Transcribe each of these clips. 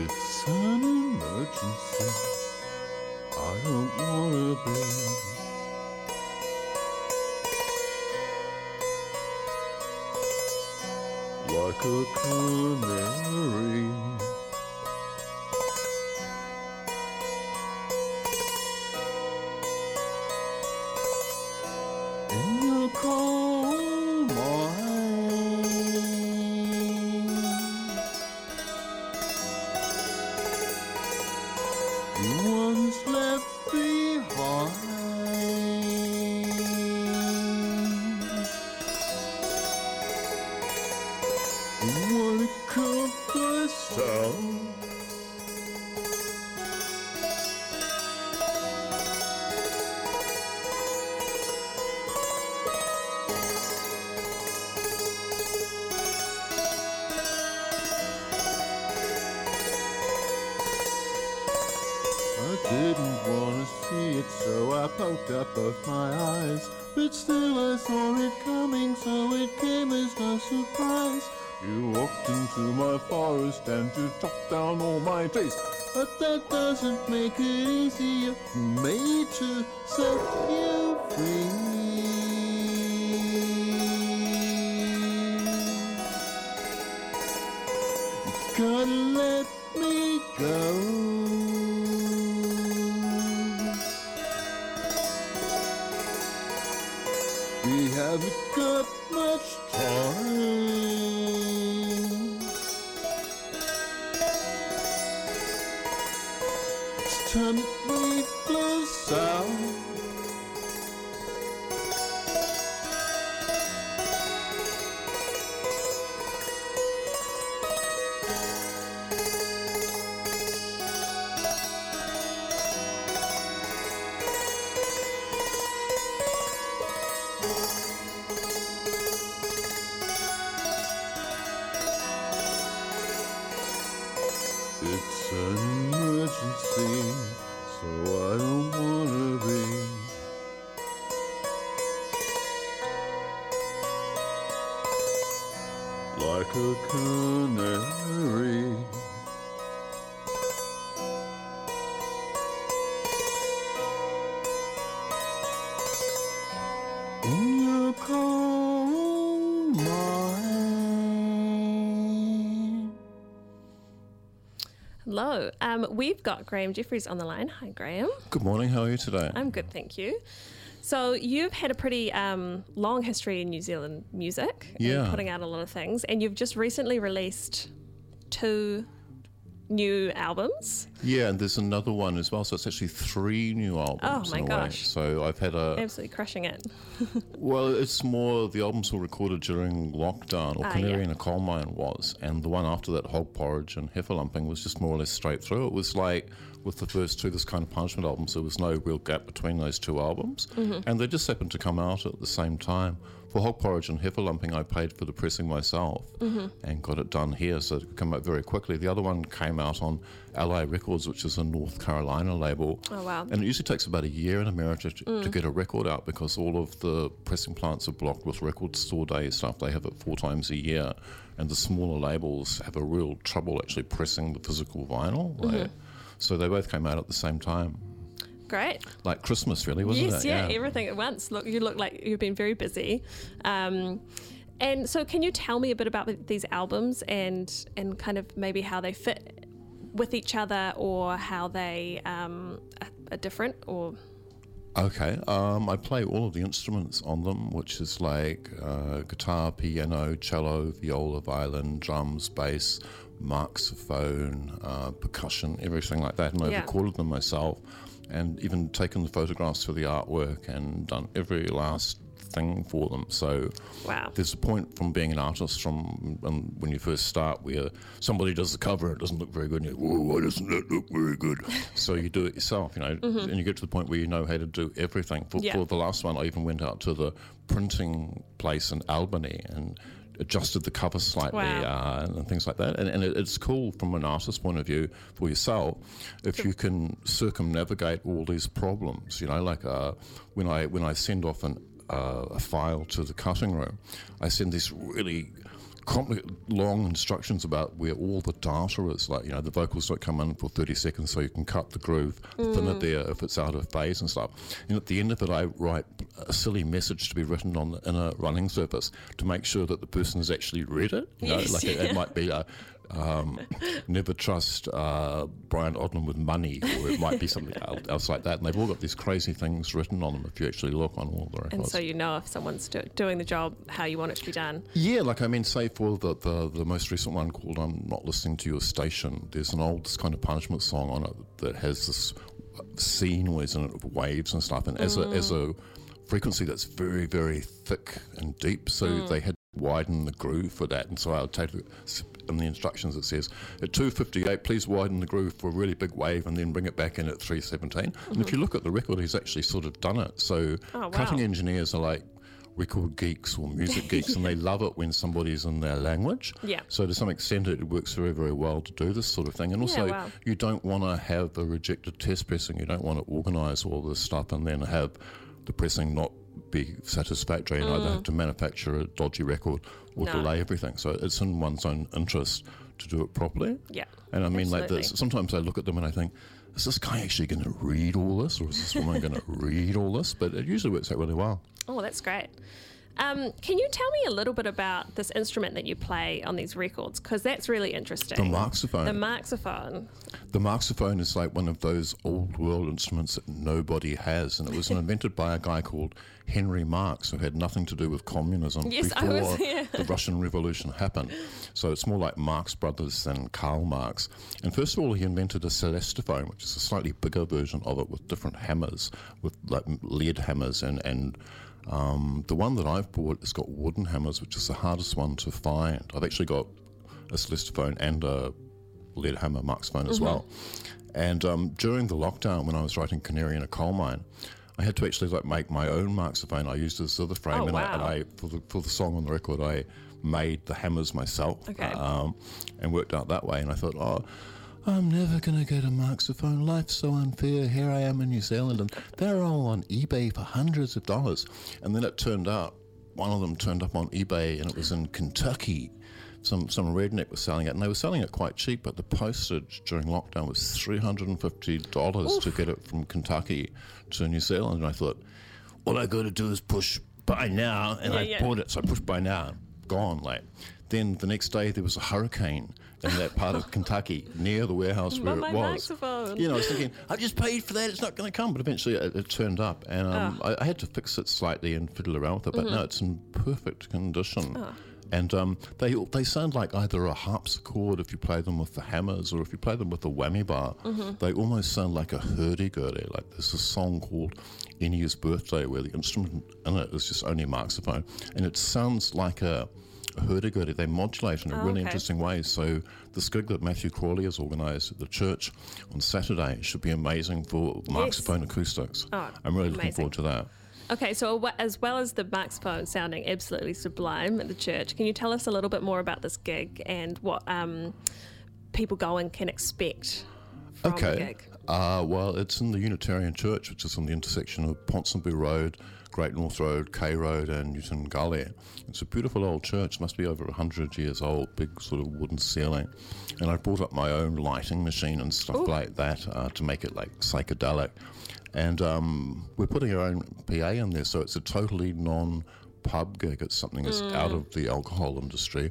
It's an emergency. I don't wanna be like a canary. Set you free. Hello. Um, we've got Graeme Jefferies on the line. Hi, Graeme. Good morning, how are you today? I'm good, thank you. So you've had a pretty um, long history in New Zealand music, and Yeah. putting out a lot of things, and you've just recently released two new albums. Yeah, and there's another one as well. So it's actually three new albums. Oh, my in a way. gosh. So I've had a Absolutely crushing it. well, it's more the albums were recorded during lockdown, or Ah, Canary yeah. in a Coal Mine was, and the one after that, Hog Porridge and Heifer Lumping, was just more or less straight through. It was like with the first two, this kind of punishment albums, there was no real gap between those two albums, Mm-hmm. and they just happened to come out at the same time. For Hog Porridge and Heifer Lumping, I paid for the pressing myself Mm-hmm. and got it done here, so it could come out very quickly. The other one came out on Ally Records, which is a North Carolina label. Oh, wow. And it usually takes about a year in America to, to get a record out because all of the pressing plants are blocked with record store day stuff. They have it four times a year, and the smaller labels have a real trouble actually pressing the physical vinyl. Like, so they both came out at the same time, Great. like Christmas, really, wasn't yes, it? yeah, everything at once. Look, you look like you've been very busy. Um, and so, can you tell me a bit about these albums and and kind of maybe how they fit with each other, or how they um, are, are different, or Okay, um, I play all of the instruments on them, which is like uh, guitar, piano, cello, viola, violin, drums, bass, marxophone, uh, percussion, everything like that. And I've Yeah. recorded them myself and even taken the photographs for the artwork and done every last thing for them. So wow, there's a point from being an artist from um, when you first start where somebody does the cover, and it doesn't look very good, and you go, why doesn't that look very good? so you do it yourself, you know, and you get to the point where you know how to do everything. For, Mm-hmm. Yeah. for the last one, I even went out to the printing place in Albany and adjusted the cover slightly Wow. uh, and things like that. And, and it, it's cool from an artist's point of view for yourself if you can circumnavigate all these problems. You know, like uh, when I when I send off an, uh, a file to the cutting room, I send this really long instructions about where all the data is. Like, you know, the vocals don't come in for 30 seconds, so you can cut the groove, thin it mm. there if it's out of phase and stuff. And at the end of it, I write a silly message to be written on the, in a running surface to make sure that the person has actually read it. You know, Yes. like it, it might be a, um, never trust uh, Brian Odlin with money, or it might be something else like that. And they've all got these crazy things written on them if you actually look on all the records. and so you know if someone's do- doing the job how you want it to be done. Yeah, like I mean, say for the, the the most recent one called "I'm Not Listening to Your Station," there's an old kind of punishment song on it that has this sea noise in it of waves and stuff, and as a as a frequency that's very very thick and deep, so they had widen the groove for that, and so I'll take it. In the instructions, it says at 258, please widen the groove for a really big wave and then bring it back in at 317. And if mm-hmm. you look at the record, he's actually sort of done it. So Oh, wow. cutting engineers are like record geeks or music geeks, and they love it when somebody's in their language. Yeah. So to some extent, it works very, very well to do this sort of thing. And also, wow. you don't want to have a rejected test pressing. You don't want to organise all this stuff and then have the pressing not be satisfactory and either have mm. to manufacture a dodgy record or No. delay everything. So it's in one's own interest to do it properly. Yeah, And I mean, like this. Sometimes I look at them and I think, is this guy actually going to read all this, or is this woman going to read all this? But it usually works out really well. Oh, that's great. Um, can you tell me a little bit about this instrument that you play on these records? Because that's really interesting. The marxophone. The marxophone. The marxophone is like one of those old world instruments that nobody has, and it was invented by a guy called Henry Marx, who had nothing to do with communism Yes, before was- yeah. the Russian Revolution happened. So it's more like Marx Brothers than Karl Marx. And first of all, he invented a celestiphone, which is a slightly bigger version of it with different hammers, with like lead hammers and and um, the one that I've bought has got wooden hammers, which is the hardest one to find. I've actually got a celestiphone and a lead hammer marxophone as well. And um, during the lockdown, when I was writing Canary in a Coal Mine, I had to actually like make my own marxophone. I used this other frame, Oh, and, I, and. I for the for the song on the record, I made the hammers myself, Okay. um, and worked out that way. And I thought, oh. I'm never going to get a marxophone. Life's so unfair. Here I am in New Zealand, and they're all on eBay for hundreds of dollars. And then it turned out, one of them turned up on eBay, and it was in Kentucky. Some some redneck was selling it, and they were selling it quite cheap. But the postage during lockdown was three hundred and fifty dollars to get it from Kentucky to New Zealand. And I thought, all I got to do is push buy now, and Yeah, I yeah. bought it. So I pushed buy now, gone. Like then the next day there was a hurricane in that part of Kentucky near the warehouse where it was. marxophone. You know, I was thinking, I just paid for that. It's not going to come, but eventually it, it turned up, and um, Ah. I, I had to fix it slightly and fiddle around with it. But Mm-hmm. no, it's in perfect condition. Ah. And um, they they sound like either a harpsichord if you play them with the hammers, or if you play them with the whammy bar. Mm-hmm. They almost sound like a hurdy-gurdy. Like there's a song called "Ennia's Birthday" where the instrument in it is just only marxophone, and it sounds like a, a hurdy-gurdy. They modulate in a Oh, really okay. interesting way. So this gig that Matthew Crawley has organised at the church on Saturday should be amazing for marxophone acoustics. Oh, I'm really looking amazing. forward to that. Okay, so as well as the marxophone sounding absolutely sublime at the church, can you tell us a little bit more about this gig and what um, people going can expect? from okay. Uh, well, it's in the Unitarian Church, which is on the intersection of Ponsonby Road, Great North Road, K Road, and Newton Gully. It's a beautiful old church, must be over 100 years old, big sort of wooden ceiling. And I brought up my own lighting machine and stuff Ooh. like that uh, to make it like psychedelic. And um, we're putting our own PA in there, so it's a totally non pub gig. It's something that's out of the alcohol industry.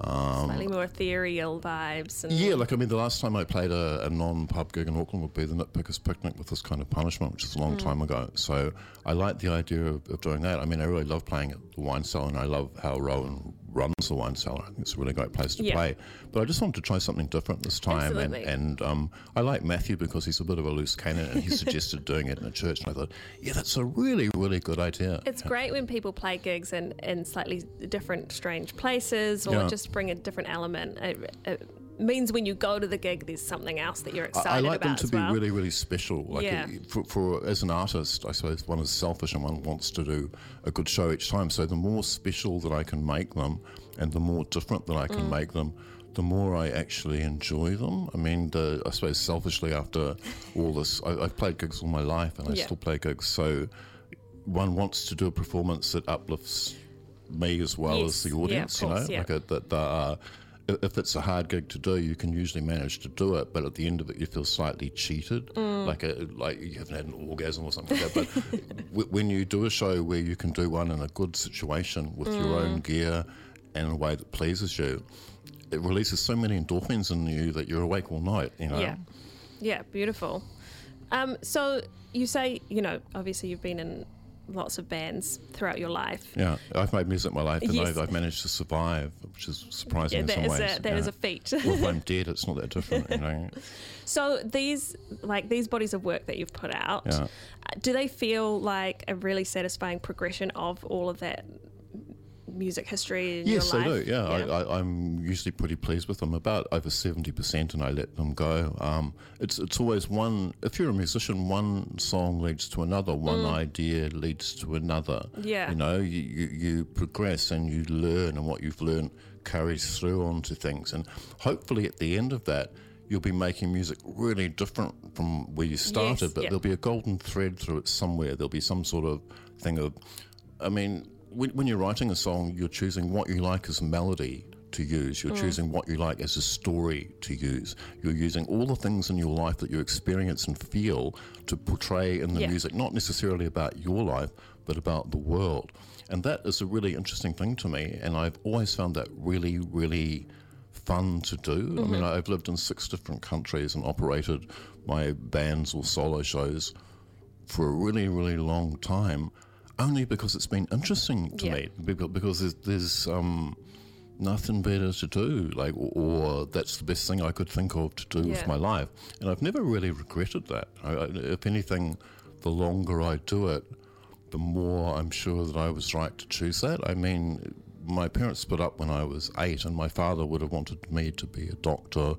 Um, Slightly more ethereal vibes. And yeah, like I mean, the last time I played a, a non-pub gig in Auckland would be the Nitpickers Picnic with this kind of punishment, which is a long time ago. So I like the idea of, of doing that. I mean, I really love playing at the wine cellar, and I love how Rowan runs the wine cellar. I think it's a really great place to Yeah. play. But I just wanted to try something different this time, and Absolutely. and um, I like Matthew because he's a bit of a loose cannon, and he suggested doing it in a church, and I thought, yeah, that's a really really good idea. It's great when people play gigs in, in slightly different, strange places or Yeah. just bring a different element. It, it means when you go to the gig, there's something else that you're excited I, I like about them to be well. really, really special. Like Yeah. for, for as an artist, I suppose one is selfish and one wants to do a good show each time. So the more special that I can make them, and the more different that I Mm. can make them, the more I actually enjoy them. I mean, the, I suppose selfishly after all this, I, I've played gigs all my life, and I Yeah. still play gigs. So one wants to do a performance that uplifts me as well Yes. as the audience. Yeah, audience. you know, course, yeah. like a, that. Uh, if it's a hard gig to do, you can usually manage to do it, but at the end of it, you feel slightly cheated, Mm. like a, like you haven't had an orgasm or something like that. But w- when you do a show where you can do one in a good situation with your Mm. own gear and in a way that pleases you, it releases so many endorphins in you that you're awake all night. You know. Yeah, yeah, beautiful. Um, so you say, you know, obviously you've been in lots of bands throughout your life. Yeah, I've made music my life, and Yes. I've, I've managed to survive, which is surprising Yeah, in some ways. a that is yeah. a feat. well, if I'm dead, it's not that different, you know. so these, like these bodies of work that you've put out, Yeah. uh, do they feel like a really satisfying progression of all of that music history in Yes, I do. Yeah, I, I, I'm usually pretty pleased with them. About over seventy percent, and I let them go. Um, it's it's always one. If you're a musician, one song leads to another. One idea leads to another. Mm. Yeah. you know, you, you you progress and you learn, and what you've learned carries through onto things, and hopefully at the end of that. You'll be making music really different from where you started, Yes, but yeah. there'll be a golden thread through it somewhere. There'll be some sort of thing of, I mean, when, when you're writing a song, you're choosing what you like as a melody to use. Mm. You're choosing what you like as a story to use. You're using all the things in your life that you experience and feel to portray in the Yeah. music, not necessarily about your life, but about the world. And that is a really interesting thing to me. And I've always found that really, really fun to do. I mean, I've lived in six different countries and operated my bands or solo shows for a really, really long time, only because it's been interesting to Yeah. me. Because, there's, there's um, nothing better to do, like, or, or that's the best thing I could think of to do Yeah. with my life, and I've never really regretted that. I, I, if anything, the longer I do it, the more I'm sure that I was right to choose that. I mean, my parents split up when I was eight, and my father would have wanted me to be a doctor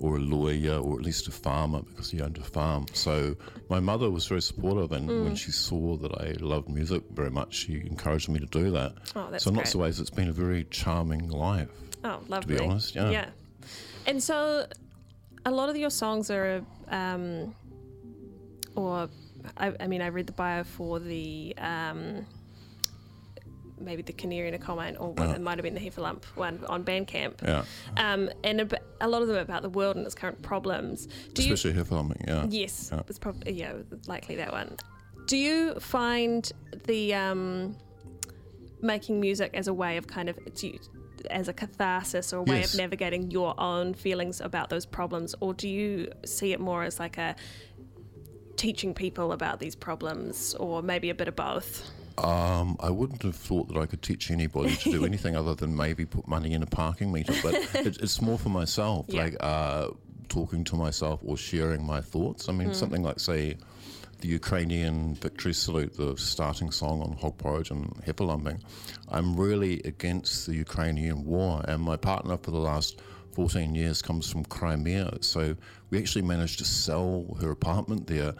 or a lawyer or at least a farmer because he owned a farm. So my mother was very supportive, and Mm. when she saw that I loved music very much, she encouraged me to do that. Oh, that's so in lots of ways, it's been a very charming life. Oh, lovely. To be honest, yeah. Yeah. And so a lot of your songs are, um, or I, I mean, I read the bio for the, um, maybe the Canary in a Coal Mine, or one, it might have been the Heffalump one on Bandcamp. Yeah, Um, and a, a lot of them about the world and its current problems. Do you, especially her filming. Yeah, Yes, Yeah. it's probably yeah, likely that one. Do you find the um, making music as a way of kind of you, as a catharsis or a way Yes. of navigating your own feelings about those problems, or do you see it more as like a teaching people about these problems, or maybe a bit of both? Um, I wouldn't have thought that I could teach anybody to do anything other than maybe put money in a parking meter, but it, it's more for myself, Yeah. like uh, talking to myself or sharing my thoughts. I mean, something like, say, the Ukrainian victory salute, the starting song on hog porridge and heifer lumping. I'm really against the Ukrainian war, and my partner for the last 14 years comes from Crimea, so we actually managed to sell her apartment there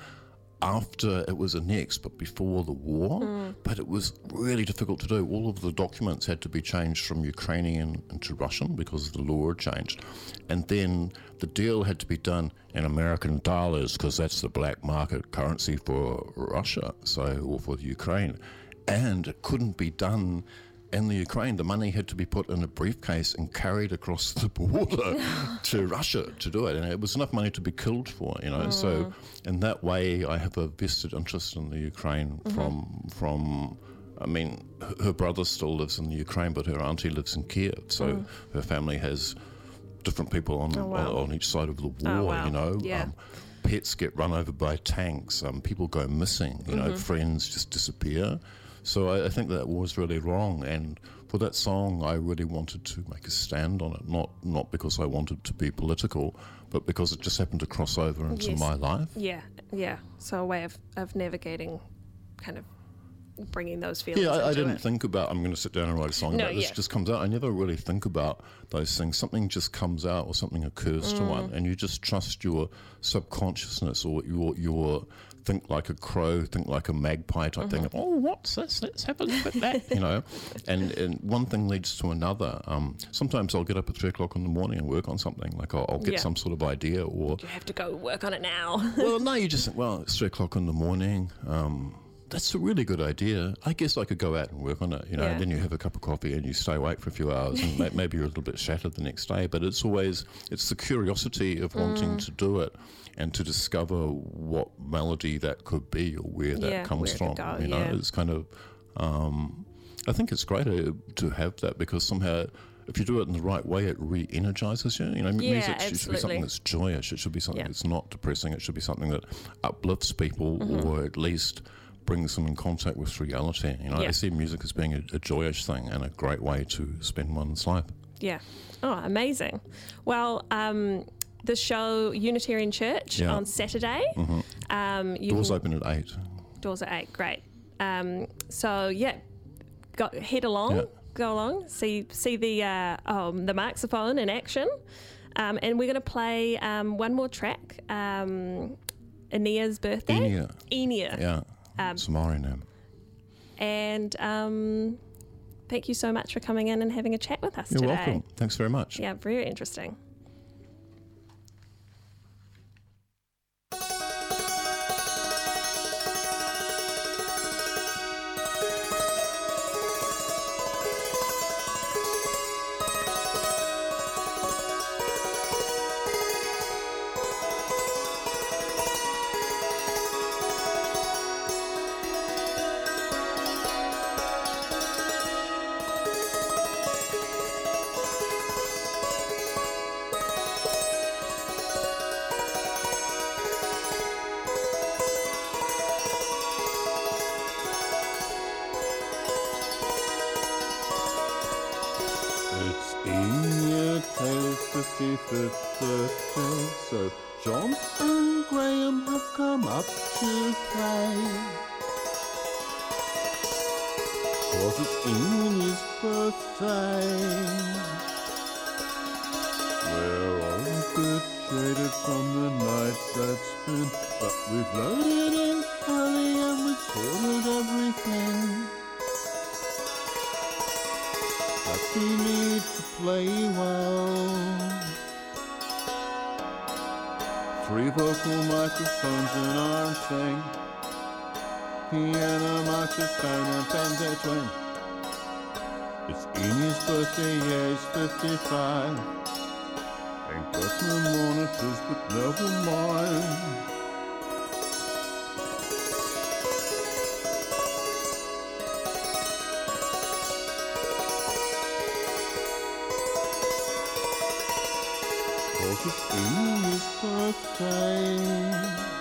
after it was annexed, but before the war. Mm. But it was really difficult to do. All of the documents had to be changed from Ukrainian into Russian because the law had changed. And then the deal had to be done in American dollars because that's the black market currency for Russia, so or for Ukraine. And it couldn't be done in the Ukraine, the money had to be put in a briefcase and carried across the border to Russia to do it. And it was enough money to be killed for, you know. So, in that way, I have a vested interest in the Ukraine from, from, I mean, her brother still lives in the Ukraine, but her auntie lives in Kiev. So, her family has different people on, Oh, wow. on, each side of the war, Oh, wow. you know. Yeah. pets get run over by tanks. Um, people go missing. You Mm-hmm. know, friends just disappear. So I, I think that was really wrong. And for that song, I really wanted to make a stand on it. Not not because I wanted to be political, but because it just happened to cross over into Yes. my life. Yeah, yeah. So a way of, of navigating, kind of bringing those feelings. Yeah, I, I didn't it. think about I'm going to sit down and write a song No, about this. yeah. Just comes out. I never really think about those things. Something just comes out, or something occurs to one, Mm. and you just trust your subconsciousness or your your think like a crow, think like a magpie type thing. Mm-hmm. Oh, what's this? Let's have a look at that. you know, and and one thing leads to another. Um, sometimes I'll get up at three o'clock in the morning and work on something. Like I'll, I'll get Yeah. some sort of idea or You have to go work on it now. well, no, you just think, well, it's three o'clock in the morning. Um, that's a really good idea. I guess I could go out and work on it, you know. Yeah. And then you have a cup of coffee and you stay awake for a few hours, and maybe you're a little bit shattered the next day. But it's always it's the curiosity of wanting Mm. to do it and to discover what melody that could be or where that Yeah, comes where from. go, you know, yeah. it's kind of. Um, I think it's great uh, to have that because somehow. If you do it in the right way, it re-energizes you. You know, Yeah, music should, should be something that's joyous. It should be something Yeah. that's not depressing. It should be something that uplifts people Mm-hmm. or at least brings them in contact with reality. You know, Yeah. I see music as being a, a joyous thing and a great way to spend one's life. Yeah. Oh, amazing. Well, um, the show Unitarian Church Yeah. Mm-hmm. on Saturday. Um, you Doors can- open at eight. doors at eight. Great. Um, so yeah, go head along, Yeah. go along, see see the uh, um, the Marxophone in action, um, and we're going to play um, one more track. Um, Enia's birthday. Enia. Enia. Yeah. Um, name. And um, thank you so much for coming in and having a chat with us You're today. welcome. Thanks very much. Yeah, very interesting. So John and Graham have come up to play. Cause it's Enya's birthday. We're all a bit jaded from the night that's been, but we've loaded in early and we've sorted everything. But we need to play well. Three vocal microphones in our thing. Piano, microphone, and Fender twin. It's Enya's birthday, yeah, he's 55. Ain't got no monitors, but never mind. Cause it's Amy's birthday.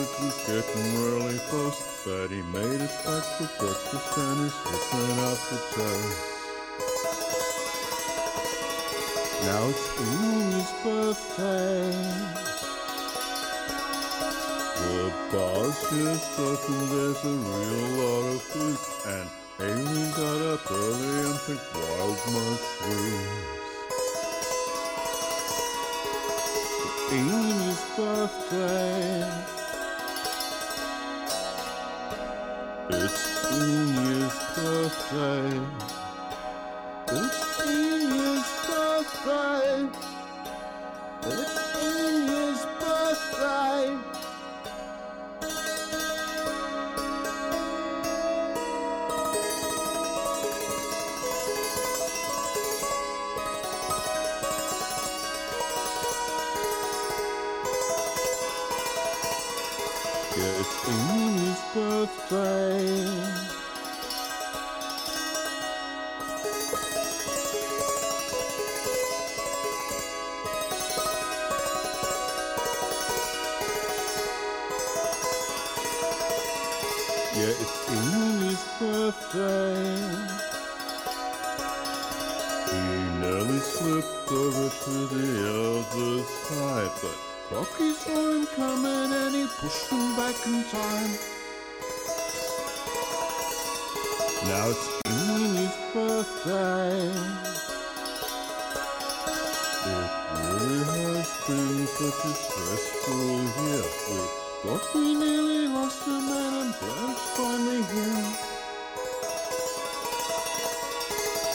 Which was getting really close. But he made it back for breakfast and he's looking out the toast. Now it's Amy's birthday. The bar's just open, there's a real lot of food, and Amy got up early and picked wild mushrooms. Amy's birthday. It's Amy's birthday. It's Amy's birthday. Birthday. Yeah, it's Amy's birthday. He nearly slipped over to the other side, but Rocky saw him coming and he pushed him back in time. Now it's Amy's birthday. It really has been such a stressful year. We thought we nearly lost I'm glad it's finally here.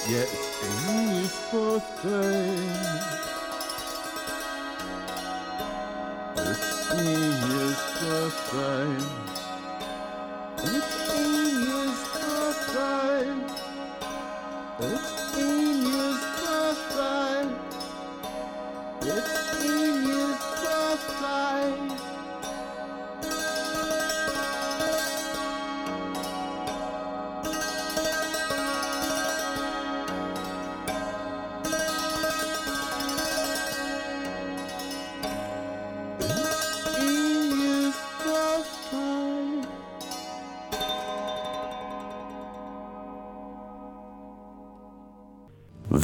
Yeah, it's Amy's birthday. It's Amy's birthday. It's Amy's birthday. It's